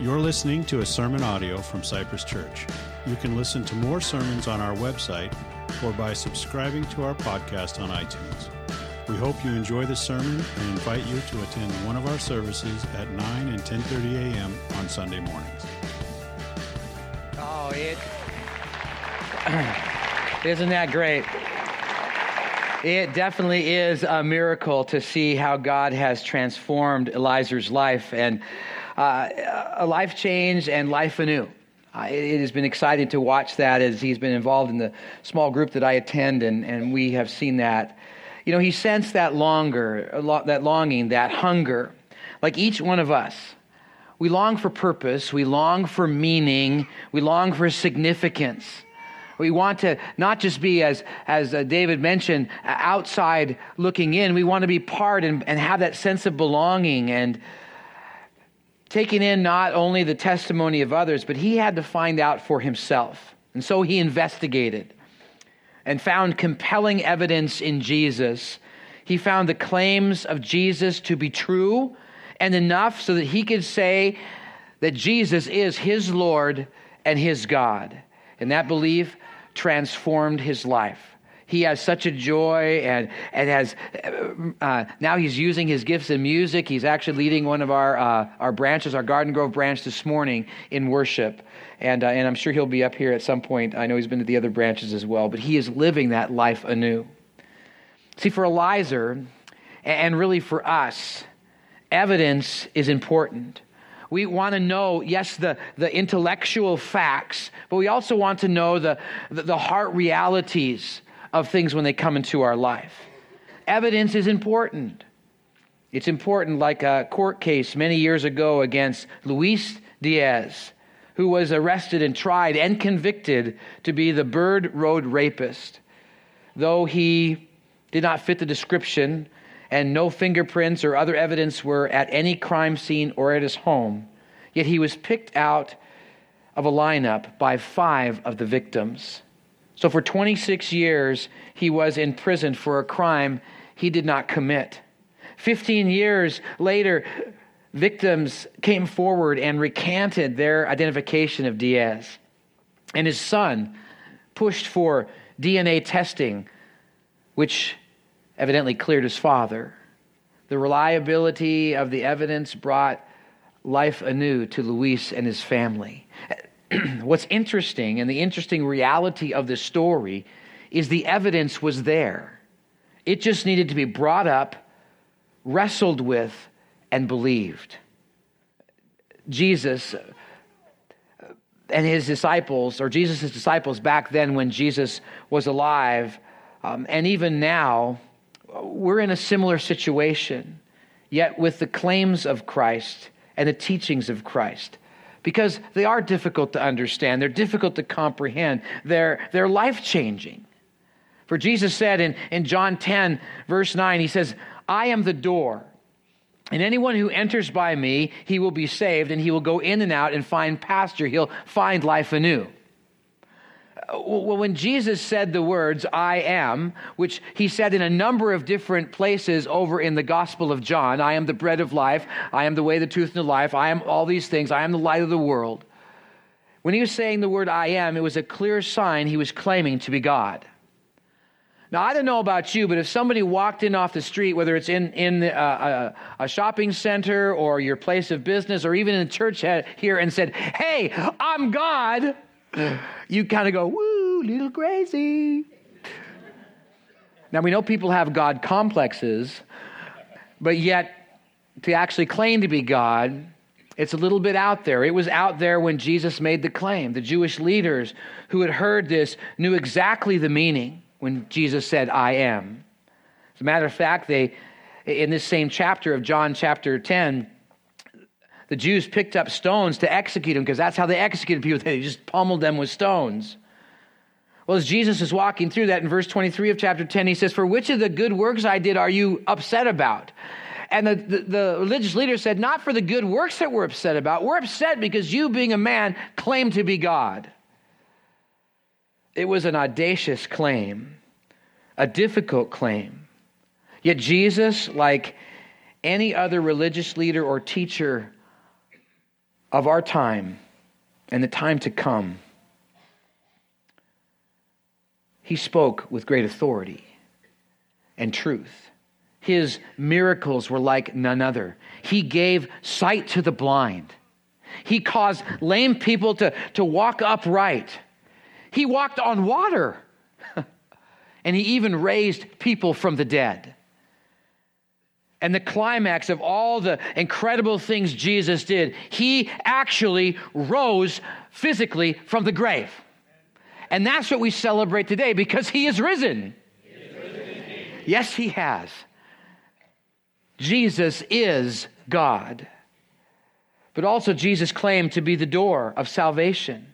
You're listening to a sermon audio from Cypress Church. You can listen to more sermons on our website or by subscribing to our podcast on iTunes. We hope you enjoy the sermon and invite you to attend one of our services at 9 and 10:30 a.m. on Sunday mornings. Oh, it isn't that great? It definitely is a miracle to see how God has transformed Eliezer's life and a life change and life anew. Uh, it has been exciting to watch that as he's been involved in the small group that I attend, and, and we have seen that. You know, he sensed that longer, that longing, that hunger, like each one of us. We long for purpose, we long for meaning, we long for significance. We want to not just be, as, as uh, David mentioned, outside looking in. We want to be part and, and have that sense of belonging and taking in not only the testimony of others, but he had to find out for himself. And so he investigated and found compelling evidence in Jesus. He found the claims of Jesus to be true and enough so that he could say that Jesus is his Lord and his God. And that belief transformed his life. He has such a joy and, and has, uh, now he's using his gifts in music. He's actually leading one of our, uh, our branches, our Garden Grove branch this morning in worship. And, uh, and I'm sure he'll be up here at some point. I know he's been to the other branches as well, but he is living that life anew. See, for Eliezer, and really for us, evidence is important. We want to know, yes, the, the intellectual facts, but we also want to know the, the, the heart realities of things when they come into our life. Evidence is important. It's important, like a court case many years ago against Luis Diaz, who was arrested and tried and convicted to be the Bird Road rapist. Though he did not fit the description, and no fingerprints or other evidence were at any crime scene or at his home. Yet he was picked out of a lineup by five of the victims. So for 26 years, he was in prison for a crime he did not commit. 15 years later, victims came forward and recanted their identification of Diaz. And his son pushed for DNA testing, which evidently cleared his father. The reliability of the evidence brought life anew to Luis and his family. What's interesting, and the interesting reality of this story, is the evidence was there. It just needed to be brought up, wrestled with, and believed. Jesus and his disciples, or Jesus' disciples back then when Jesus was alive, um, and even now, we're in a similar situation, yet with the claims of Christ and the teachings of Christ. Because they are difficult to understand, they're difficult to comprehend, they're, they're life changing. For Jesus said in, in John 10, verse 9, He says, I am the door. And anyone who enters by me, he will be saved, and he will go in and out and find pasture. He'll find life anew when Jesus said the words, I am, which he said in a number of different places over in the Gospel of John, I am the bread of life, I am the way, the truth, and the life, I am all these things, I am the light of the world. When he was saying the word I am, it was a clear sign he was claiming to be God. Now, I don't know about you, but if somebody walked in off the street, whether it's in, in a, uh, a, a shopping center or your place of business or even in a church here and said, Hey, I'm God you kind of go, woo, little crazy. Now, we know people have God complexes, but yet to actually claim to be God, it's a little bit out there. It was out there when Jesus made the claim. The Jewish leaders who had heard this knew exactly the meaning when Jesus said, I am. As a matter of fact, they, in this same chapter of John chapter 10, the Jews picked up stones to execute him because that's how they executed people. They just pummeled them with stones. Well, as Jesus is walking through that in verse 23 of chapter 10, he says, For which of the good works I did are you upset about? And the, the, the, religious leader said, Not for the good works that we're upset about. We're upset because you, being a man, claim to be God. It was an audacious claim, a difficult claim. Yet Jesus, like any other religious leader or teacher of our time and the time to come, he spoke with great authority and truth. His miracles were like none other. He gave sight to the blind. He caused lame people to, to walk upright. He walked on water. and he even raised people from the dead. And the climax of all the incredible things Jesus did, he actually rose physically from the grave. And that's what we celebrate today because he is risen. He is risen yes, he has. Jesus is God. But also, Jesus claimed to be the door of salvation.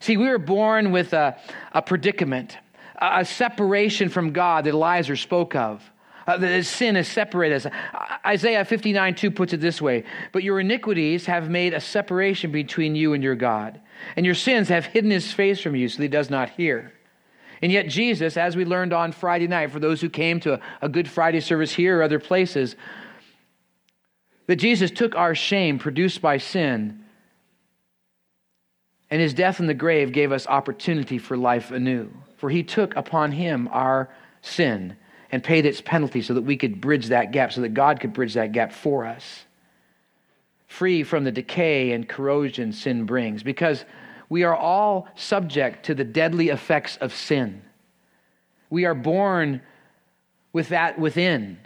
See, we were born with a, a predicament, a, a separation from God that Eliezer spoke of. Uh, that sin has separated us. Isaiah 59 2 puts it this way But your iniquities have made a separation between you and your God, and your sins have hidden his face from you so that he does not hear. And yet, Jesus, as we learned on Friday night, for those who came to a, a Good Friday service here or other places, that Jesus took our shame produced by sin, and his death in the grave gave us opportunity for life anew. For he took upon him our sin and paid its penalty so that we could bridge that gap, so that God could bridge that gap for us. Free from the decay and corrosion sin brings, because we are all subject to the deadly effects of sin. We are born with that within,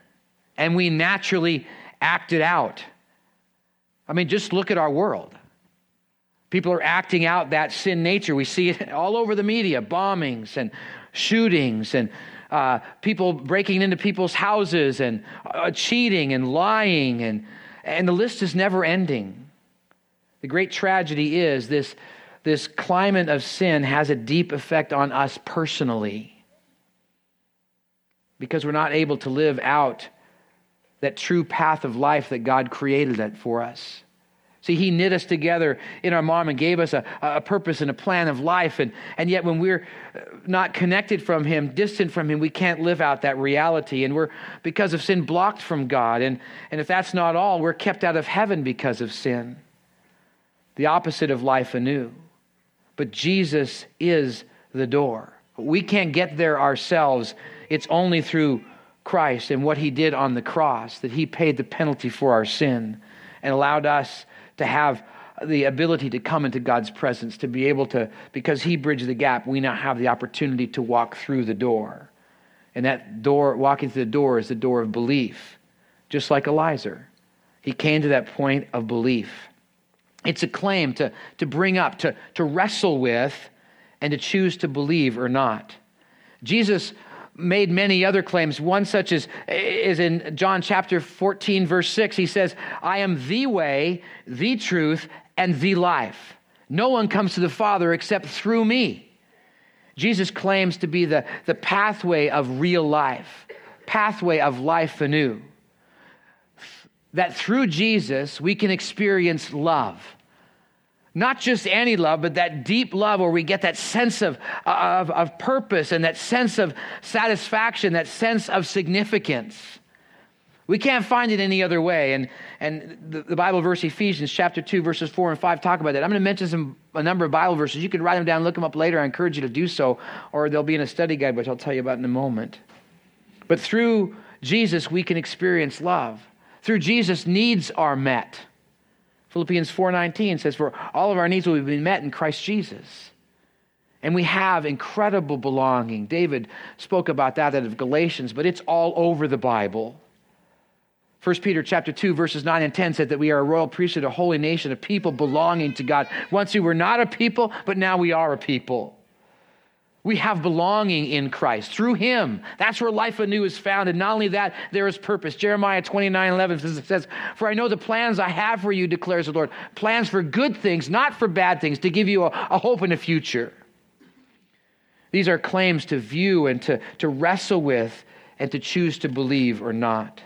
and we naturally act it out. I mean, just look at our world. People are acting out that sin nature. We see it all over the media bombings and shootings and uh, people breaking into people's houses and uh, cheating and lying, and, and the list is never ending. The great tragedy is this, this climate of sin has a deep effect on us personally because we're not able to live out that true path of life that God created it for us. See, he knit us together in our mom and gave us a, a purpose and a plan of life. And, and yet, when we're uh, not connected from him, distant from him, we can't live out that reality. And we're, because of sin, blocked from God. And, and if that's not all, we're kept out of heaven because of sin. The opposite of life anew. But Jesus is the door. We can't get there ourselves. It's only through Christ and what he did on the cross that he paid the penalty for our sin and allowed us to have the ability to come into God's presence, to be able to, because He bridged the gap, we now have the opportunity to walk through the door. And that door, walking through the door, is the door of belief, just like Eliezer. He came to that point of belief. It's a claim to, to bring up, to, to wrestle with, and to choose to believe or not. Jesus made many other claims. One such as is in John chapter 14, verse 6. He says, I am the way, the truth, and the life. No one comes to the Father except through me. Jesus claims to be the, the pathway of real life, pathway of life anew. That through Jesus we can experience love not just any love, but that deep love where we get that sense of, of, of purpose and that sense of satisfaction, that sense of significance. We can't find it any other way. And, and the, the, Bible verse, Ephesians chapter 2, verses 4 and 5, talk about that. I'm going to mention some, a number of Bible verses. You can write them down, look them up later. I encourage you to do so, or they'll be in a study guide, which I'll tell you about in a moment. But through Jesus, we can experience love. Through Jesus, needs are met. Philippians 4:19 says for all of our needs will be met in Christ Jesus. And we have incredible belonging. David spoke about that out of Galatians, but it's all over the Bible. 1 Peter chapter 2 verses 9 and 10 said that we are a royal priesthood, a holy nation, a people belonging to God. Once we were not a people, but now we are a people. We have belonging in Christ through Him. That's where life anew is found. And not only that, there is purpose. Jeremiah 29 11 says, For I know the plans I have for you, declares the Lord plans for good things, not for bad things, to give you a, a hope and a future. These are claims to view and to, to wrestle with and to choose to believe or not.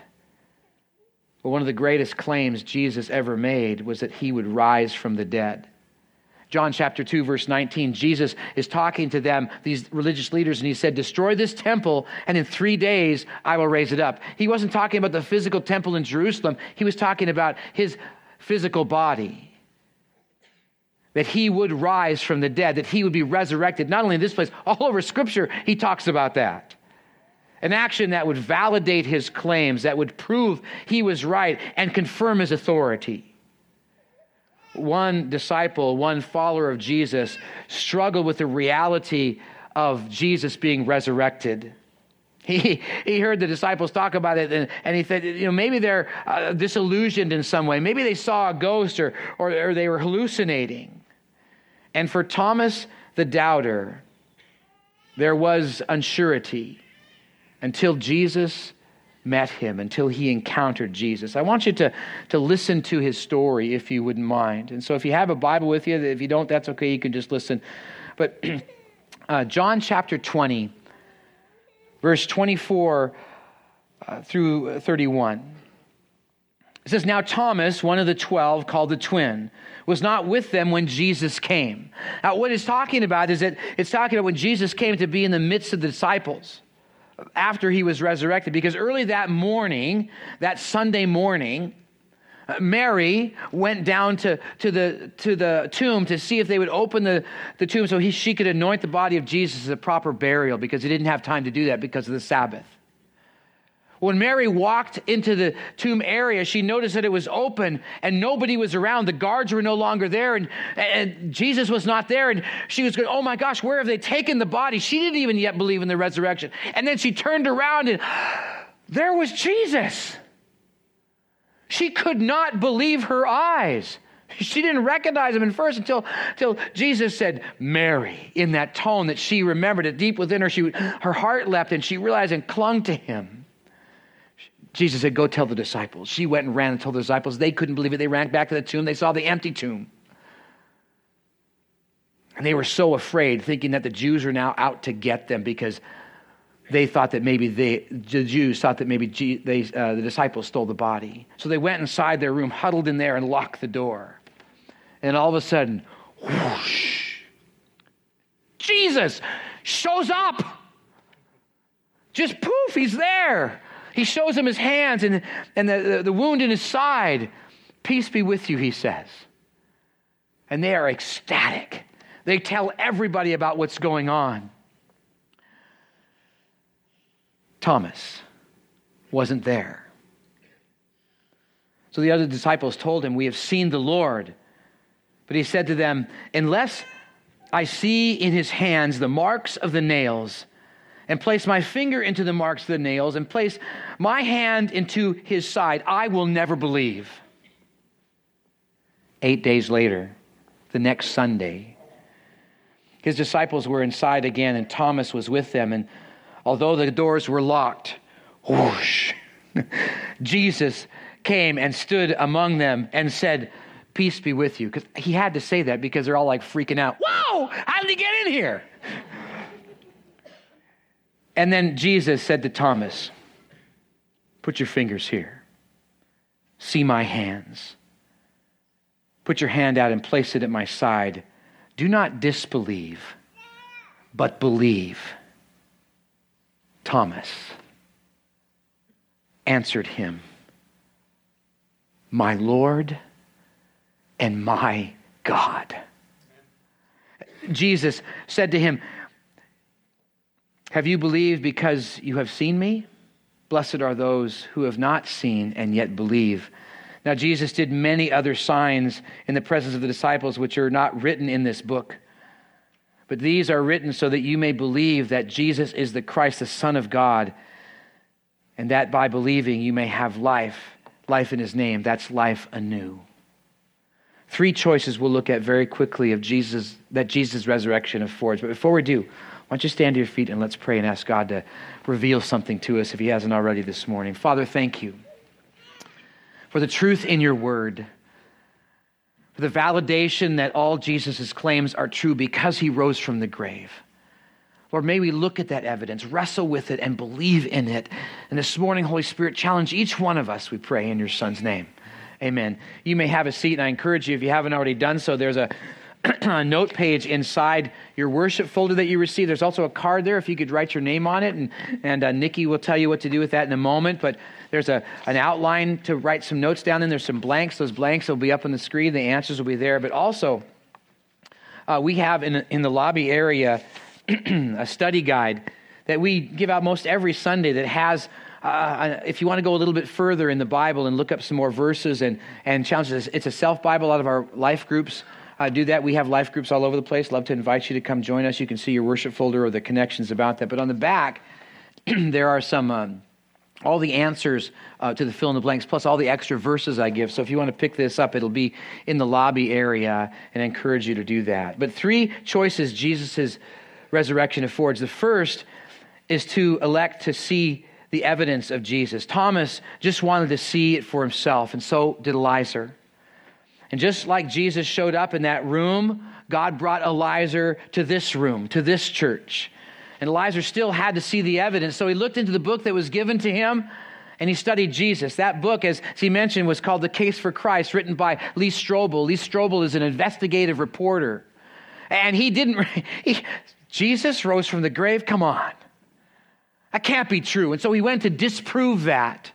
But one of the greatest claims Jesus ever made was that he would rise from the dead. John chapter 2, verse 19, Jesus is talking to them, these religious leaders, and he said, Destroy this temple, and in three days I will raise it up. He wasn't talking about the physical temple in Jerusalem, he was talking about his physical body. that he would rise from the dead, that he would be resurrected. Not only in this place, all over Scripture, he talks about that. An action that would validate his claims, that would prove he was right and confirm his authority. One disciple, one follower of Jesus, struggled with the reality of Jesus being resurrected. He, he heard the disciples talk about it and, and he said, you know, maybe they're uh, disillusioned in some way. Maybe they saw a ghost or, or, or they were hallucinating. And for Thomas the doubter, there was unsurety until Jesus met him, until he encountered Jesus. I want you to, to listen to his story if you wouldn't mind. And so if you have a Bible with you, if you don't, that's okay, you can just listen. But uh, John chapter 20, verse 24 uh, through 31. It says, Now Thomas, one of the twelve, called the twin, was not with them when Jesus came. Now, what it's talking about is that it's talking about when Jesus came to be in the midst of the disciples after he was resurrected. Because early that morning, that Sunday morning, Mary went down to, to, the, to the tomb to see if they would open the, the tomb so he, she could anoint the body of Jesus as a proper burial because he didn't have time to do that because of the Sabbath. When Mary walked into the tomb area, she noticed that it was open and nobody was around. The guards were no longer there and, and Jesus was not there. And she was going, Oh my gosh, where have they taken the body? She didn't even yet believe in the resurrection. And then she turned around and there was Jesus. She could not believe her eyes. She didn't recognize him at first until, until Jesus said, Mary, in that tone that she remembered it deep within her. She, her heart leapt and she realized and clung to him. Jesus said, Go tell the disciples. She went and ran and told the disciples. They couldn't believe it. They ran back to the tomb. They saw the empty tomb. And they were so afraid, thinking that the Jews are now out to get them because they thought that maybe they, the Jews thought that maybe they, uh, the disciples stole the body. So they went inside their room, huddled in there, and locked the door. And all of a sudden, whoosh, Jesus shows up. Just poof, he's there. He shows him his hands and, and the, the, the wound in his side. Peace be with you, he says. And they are ecstatic. They tell everybody about what's going on. Thomas wasn't there. So the other disciples told him, We have seen the Lord. But he said to them, Unless I see in his hands the marks of the nails, and place my finger into the marks of the nails and place my hand into his side, I will never believe. Eight days later, the next Sunday, his disciples were inside again, and Thomas was with them. And although the doors were locked, whoosh, Jesus came and stood among them and said, Peace be with you. Because he had to say that because they're all like freaking out. Whoa, how did he get in here? And then Jesus said to Thomas, Put your fingers here. See my hands. Put your hand out and place it at my side. Do not disbelieve, but believe. Thomas answered him, My Lord and my God. Jesus said to him, have you believed because you have seen me? Blessed are those who have not seen and yet believe. Now, Jesus did many other signs in the presence of the disciples, which are not written in this book. But these are written so that you may believe that Jesus is the Christ, the Son of God, and that by believing you may have life, life in his name. That's life anew. Three choices we'll look at very quickly of Jesus that Jesus' resurrection affords. But before we do, why don't you stand to your feet and let's pray and ask God to reveal something to us if He hasn't already this morning. Father, thank you for the truth in your word, for the validation that all Jesus' claims are true because He rose from the grave. Lord, may we look at that evidence, wrestle with it, and believe in it. And this morning, Holy Spirit, challenge each one of us, we pray, in your Son's name. Amen. You may have a seat, and I encourage you, if you haven't already done so, there's a note page inside your worship folder that you receive. There's also a card there if you could write your name on it, and, and uh, Nikki will tell you what to do with that in a moment. But there's a, an outline to write some notes down in. There's some blanks. Those blanks will be up on the screen. The answers will be there. But also, uh, we have in, in the lobby area a study guide that we give out most every Sunday that has uh, if you want to go a little bit further in the Bible and look up some more verses and, and challenges, it's a self Bible. out of our life groups uh, do that. We have life groups all over the place. Love to invite you to come join us. You can see your worship folder or the connections about that. But on the back, there are some. Um, all the answers uh, to the fill in the blanks, plus all the extra verses I give. So if you want to pick this up, it'll be in the lobby area, and I encourage you to do that. But three choices Jesus' resurrection affords. The first is to elect to see the evidence of Jesus. Thomas just wanted to see it for himself, and so did Eliezer. And just like Jesus showed up in that room, God brought Eliezer to this room, to this church. And Eliezer still had to see the evidence, so he looked into the book that was given to him and he studied Jesus. That book, as he mentioned, was called The Case for Christ, written by Lee Strobel. Lee Strobel is an investigative reporter. And he didn't, he, Jesus rose from the grave? Come on. That can't be true. And so he went to disprove that.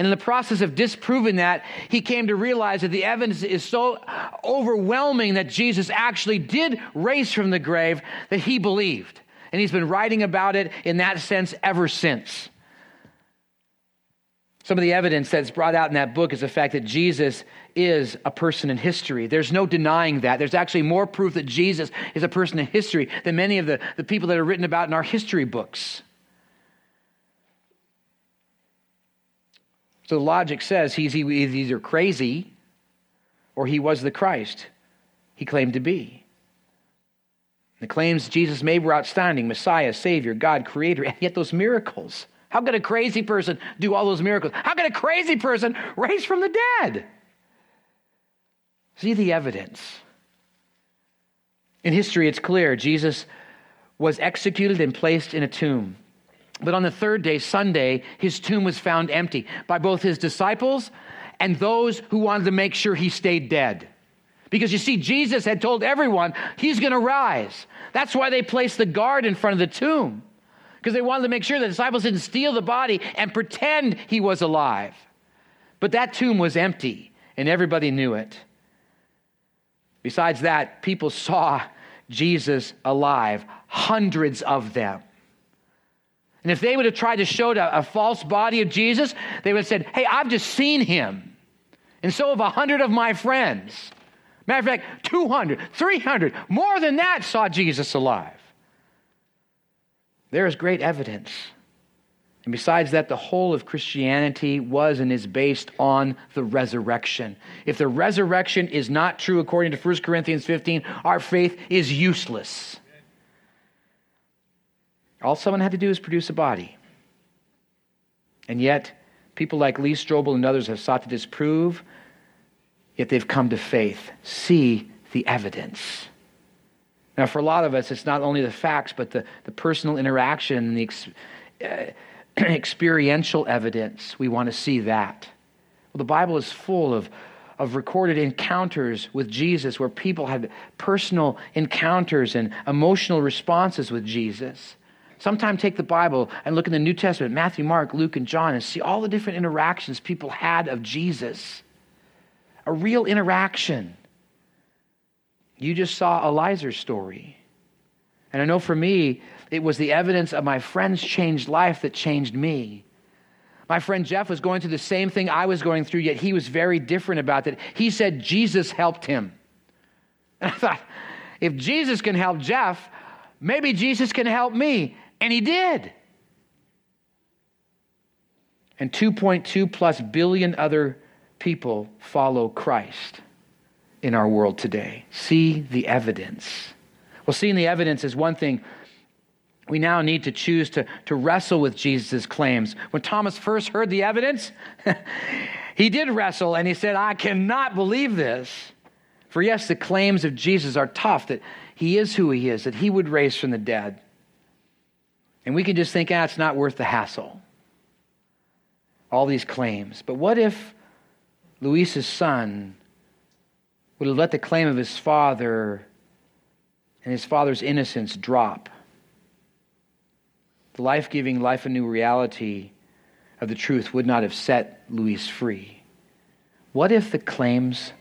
And in the process of disproving that, he came to realize that the evidence is so overwhelming that Jesus actually did raise from the grave that he believed. And he's been writing about it in that sense ever since. Some of the evidence that's brought out in that book is the fact that Jesus is a person in history. There's no denying that. There's actually more proof that Jesus is a person in history than many of the, the people that are written about in our history books. So the logic says he's either crazy or he was the Christ he claimed to be. The claims Jesus made were outstanding Messiah, Savior, God, Creator, and yet those miracles. How could a crazy person do all those miracles? How could a crazy person raise from the dead? See the evidence. In history, it's clear Jesus was executed and placed in a tomb. But on the third day, Sunday, his tomb was found empty by both his disciples and those who wanted to make sure he stayed dead. Because you see, Jesus had told everyone he's going to rise. That's why they placed the guard in front of the tomb, because they wanted to make sure the disciples didn't steal the body and pretend he was alive. But that tomb was empty, and everybody knew it. Besides that, people saw Jesus alive, hundreds of them. And if they would have tried to show a, a false body of Jesus, they would have said, Hey, I've just seen him. And so have a hundred of my friends. Matter of fact, 200, 300, more than that saw Jesus alive. There is great evidence. And besides that, the whole of Christianity was and is based on the resurrection. If the resurrection is not true according to 1 Corinthians 15, our faith is useless. All someone had to do is produce a body. And yet, people like Lee Strobel and others have sought to disprove, yet they've come to faith. See the evidence. Now, for a lot of us, it's not only the facts, but the, the personal interaction and the ex, uh, experiential evidence. We want to see that. Well, the Bible is full of, of recorded encounters with Jesus where people had personal encounters and emotional responses with Jesus. Sometime take the Bible and look in the New Testament, Matthew, Mark, Luke, and John, and see all the different interactions people had of Jesus. A real interaction. You just saw Eliezer's story. And I know for me, it was the evidence of my friend's changed life that changed me. My friend Jeff was going through the same thing I was going through, yet he was very different about it. He said Jesus helped him. And I thought, if Jesus can help Jeff, maybe Jesus can help me. And he did. And 2.2 plus billion other people follow Christ in our world today. See the evidence. Well, seeing the evidence is one thing. We now need to choose to, to wrestle with Jesus' claims. When Thomas first heard the evidence, he did wrestle and he said, I cannot believe this. For yes, the claims of Jesus are tough that he is who he is, that he would raise from the dead. And we can just think, ah, it's not worth the hassle. All these claims. But what if Luis's son would have let the claim of his father and his father's innocence drop? The life giving, life anew reality of the truth would not have set Luis free. What if the claims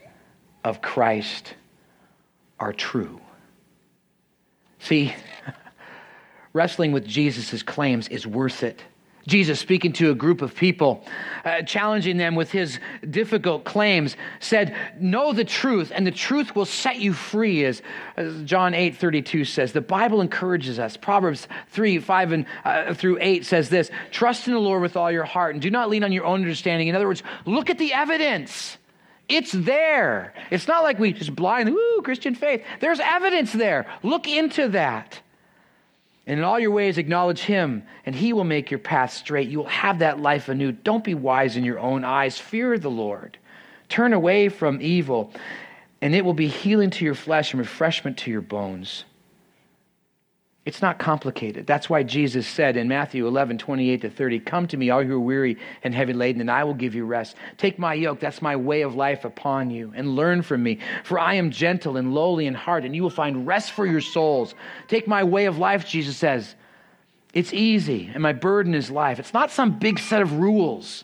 of Christ are true? See, wrestling with Jesus' claims is worth it. Jesus, speaking to a group of people, uh, challenging them with his difficult claims, said, Know the truth, and the truth will set you free, as, as John 8 32 says. The Bible encourages us. Proverbs 3 5 and, uh, through 8 says this Trust in the Lord with all your heart, and do not lean on your own understanding. In other words, look at the evidence. It's there. It's not like we just blind, woo, Christian faith. There's evidence there. Look into that. And in all your ways, acknowledge him, and he will make your path straight. You will have that life anew. Don't be wise in your own eyes. Fear the Lord. Turn away from evil, and it will be healing to your flesh and refreshment to your bones. It's not complicated. That's why Jesus said in Matthew 11, 28 to 30, Come to me, all who are weary and heavy laden, and I will give you rest. Take my yoke, that's my way of life upon you, and learn from me. For I am gentle and lowly in heart, and you will find rest for your souls. Take my way of life, Jesus says. It's easy, and my burden is life. It's not some big set of rules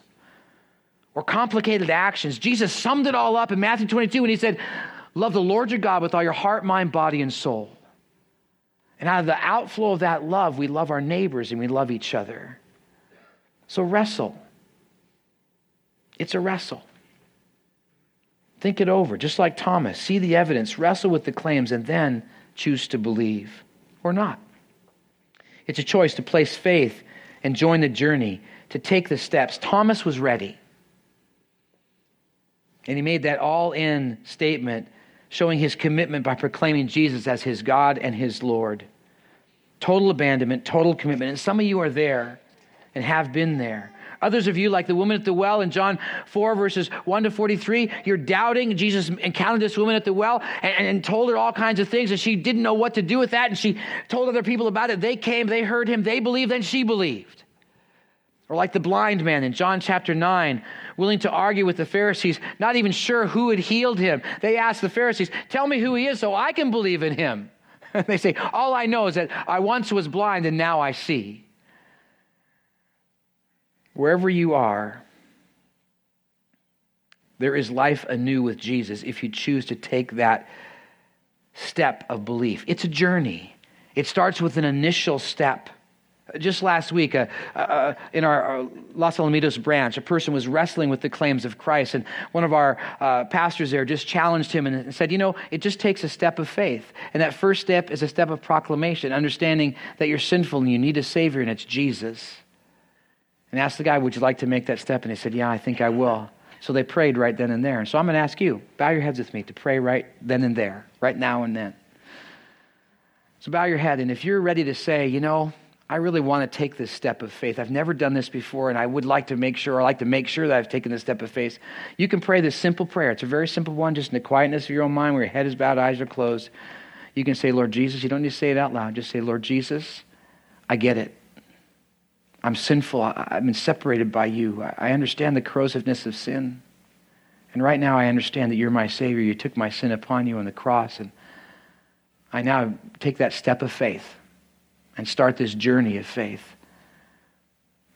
or complicated actions. Jesus summed it all up in Matthew 22 when he said, Love the Lord your God with all your heart, mind, body, and soul. And out of the outflow of that love, we love our neighbors and we love each other. So wrestle. It's a wrestle. Think it over, just like Thomas. See the evidence, wrestle with the claims, and then choose to believe or not. It's a choice to place faith and join the journey, to take the steps. Thomas was ready. And he made that all in statement showing his commitment by proclaiming Jesus as his God and his Lord. Total abandonment, total commitment. And some of you are there and have been there. Others of you, like the woman at the well in John 4, verses 1 to 43, you're doubting. Jesus encountered this woman at the well and, and, told her all kinds of things, and she didn't know what to do with that. And she told other people about it. They came, they heard him, they believed, then she believed. Or like the blind man in John chapter 9, willing to argue with the Pharisees, not even sure who had healed him. They asked the Pharisees, Tell me who he is so I can believe in him. And they say, All I know is that I once was blind and now I see. Wherever you are, there is life anew with Jesus if you choose to take that step of belief. It's a journey, it starts with an initial step. Just last week, uh, uh, in our, our, Los Alamitos branch, a person was wrestling with the claims of Christ, and one of our uh, pastors there just challenged him and said, You know, it just takes a step of faith. And that first step is a step of proclamation, understanding that you're sinful and you need a Savior, and it's Jesus. And asked the guy, Would you like to make that step? And he said, Yeah, I think I will. So they prayed right then and there. And so I'm going to ask you, bow your heads with me to pray right then and there, right now and then. So bow your head, and if you're ready to say, You know, I really want to take this step of faith. I've never done this before, and I would like to make sure, I like to make sure that I've taken this step of faith. You can pray this simple prayer. It's a very simple one, just in the quietness of your own mind, where your head is bowed, eyes are closed. You can say, Lord Jesus, you don't need to say it out loud. Just say, Lord Jesus, I get it. I'm sinful. I've been separated by you. I understand the corrosiveness of sin. And right now, I understand that you're my Savior. You took my sin upon you on the cross. And I now take that step of faith and start this journey of faith.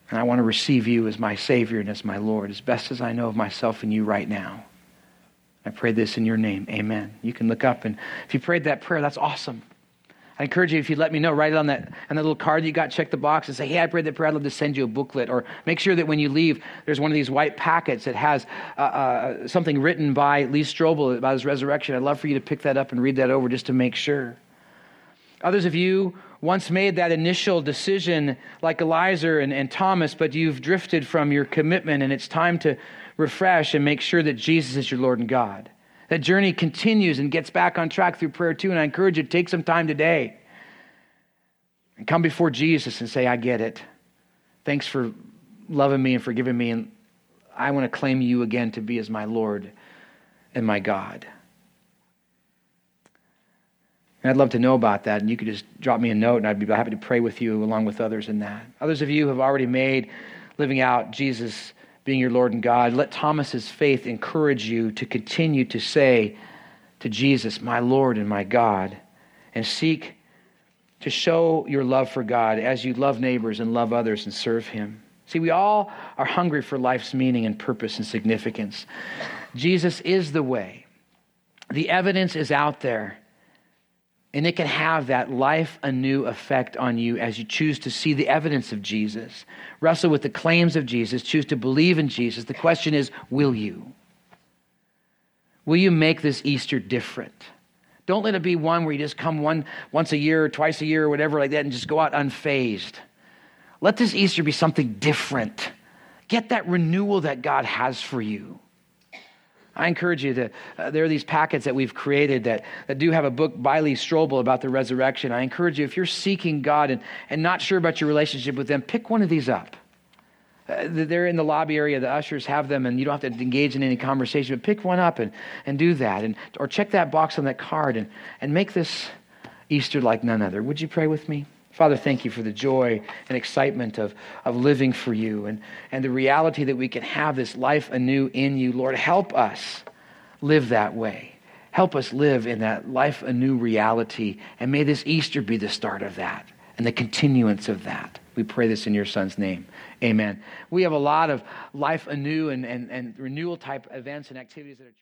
And I want to receive you as my Savior and as my Lord, as best as I know of myself and you right now. I pray this in your name. Amen. You can look up, and if you prayed that prayer, that's awesome. I encourage you, if you let me know, write it on that, on that little card that you got, check the box and say, hey, I prayed that prayer. I'd love to send you a booklet. Or make sure that when you leave, there's one of these white packets that has uh, uh, something written by Lee Strobel about his resurrection. I'd love for you to pick that up and read that over just to make sure. Others of you once made that initial decision like Eliezer and, and Thomas, but you've drifted from your commitment, and it's time to refresh and make sure that Jesus is your Lord and God. That journey continues and gets back on track through prayer too, and I encourage you to take some time today and come before Jesus and say, I get it. Thanks for loving me and forgiving me, and I want to claim you again to be as my Lord and my God. And I'd love to know about that. And you could just drop me a note, and I'd be happy to pray with you along with others in that. Others of you have already made living out Jesus being your Lord and God. Let Thomas's faith encourage you to continue to say to Jesus, My Lord and my God, and seek to show your love for God as you love neighbors and love others and serve Him. See, we all are hungry for life's meaning and purpose and significance. Jesus is the way, the evidence is out there. And it can have that life anew effect on you as you choose to see the evidence of Jesus, wrestle with the claims of Jesus, choose to believe in Jesus. The question is, will you? Will you make this Easter different? Don't let it be one where you just come one once a year or twice a year or whatever like that and just go out unfazed. Let this Easter be something different. Get that renewal that God has for you. I encourage you to, uh, there are these packets that we've created that, that do have a book by Lee Strobel about the resurrection. I encourage you, if you're seeking God and, and not sure about your relationship with them, pick one of these up. Uh, they're in the lobby area. The ushers have them, and you don't have to engage in any conversation. But pick one up and, and do that. And, or check that box on that card and, and make this Easter like none other. Would you pray with me? Father, thank you for the joy and excitement of, of living for you and, and the reality that we can have this life anew in you. Lord, help us live that way. Help us live in that life anew reality. And may this Easter be the start of that and the continuance of that. We pray this in your son's name. Amen. We have a lot of life anew and, and, and renewal type events and activities that are.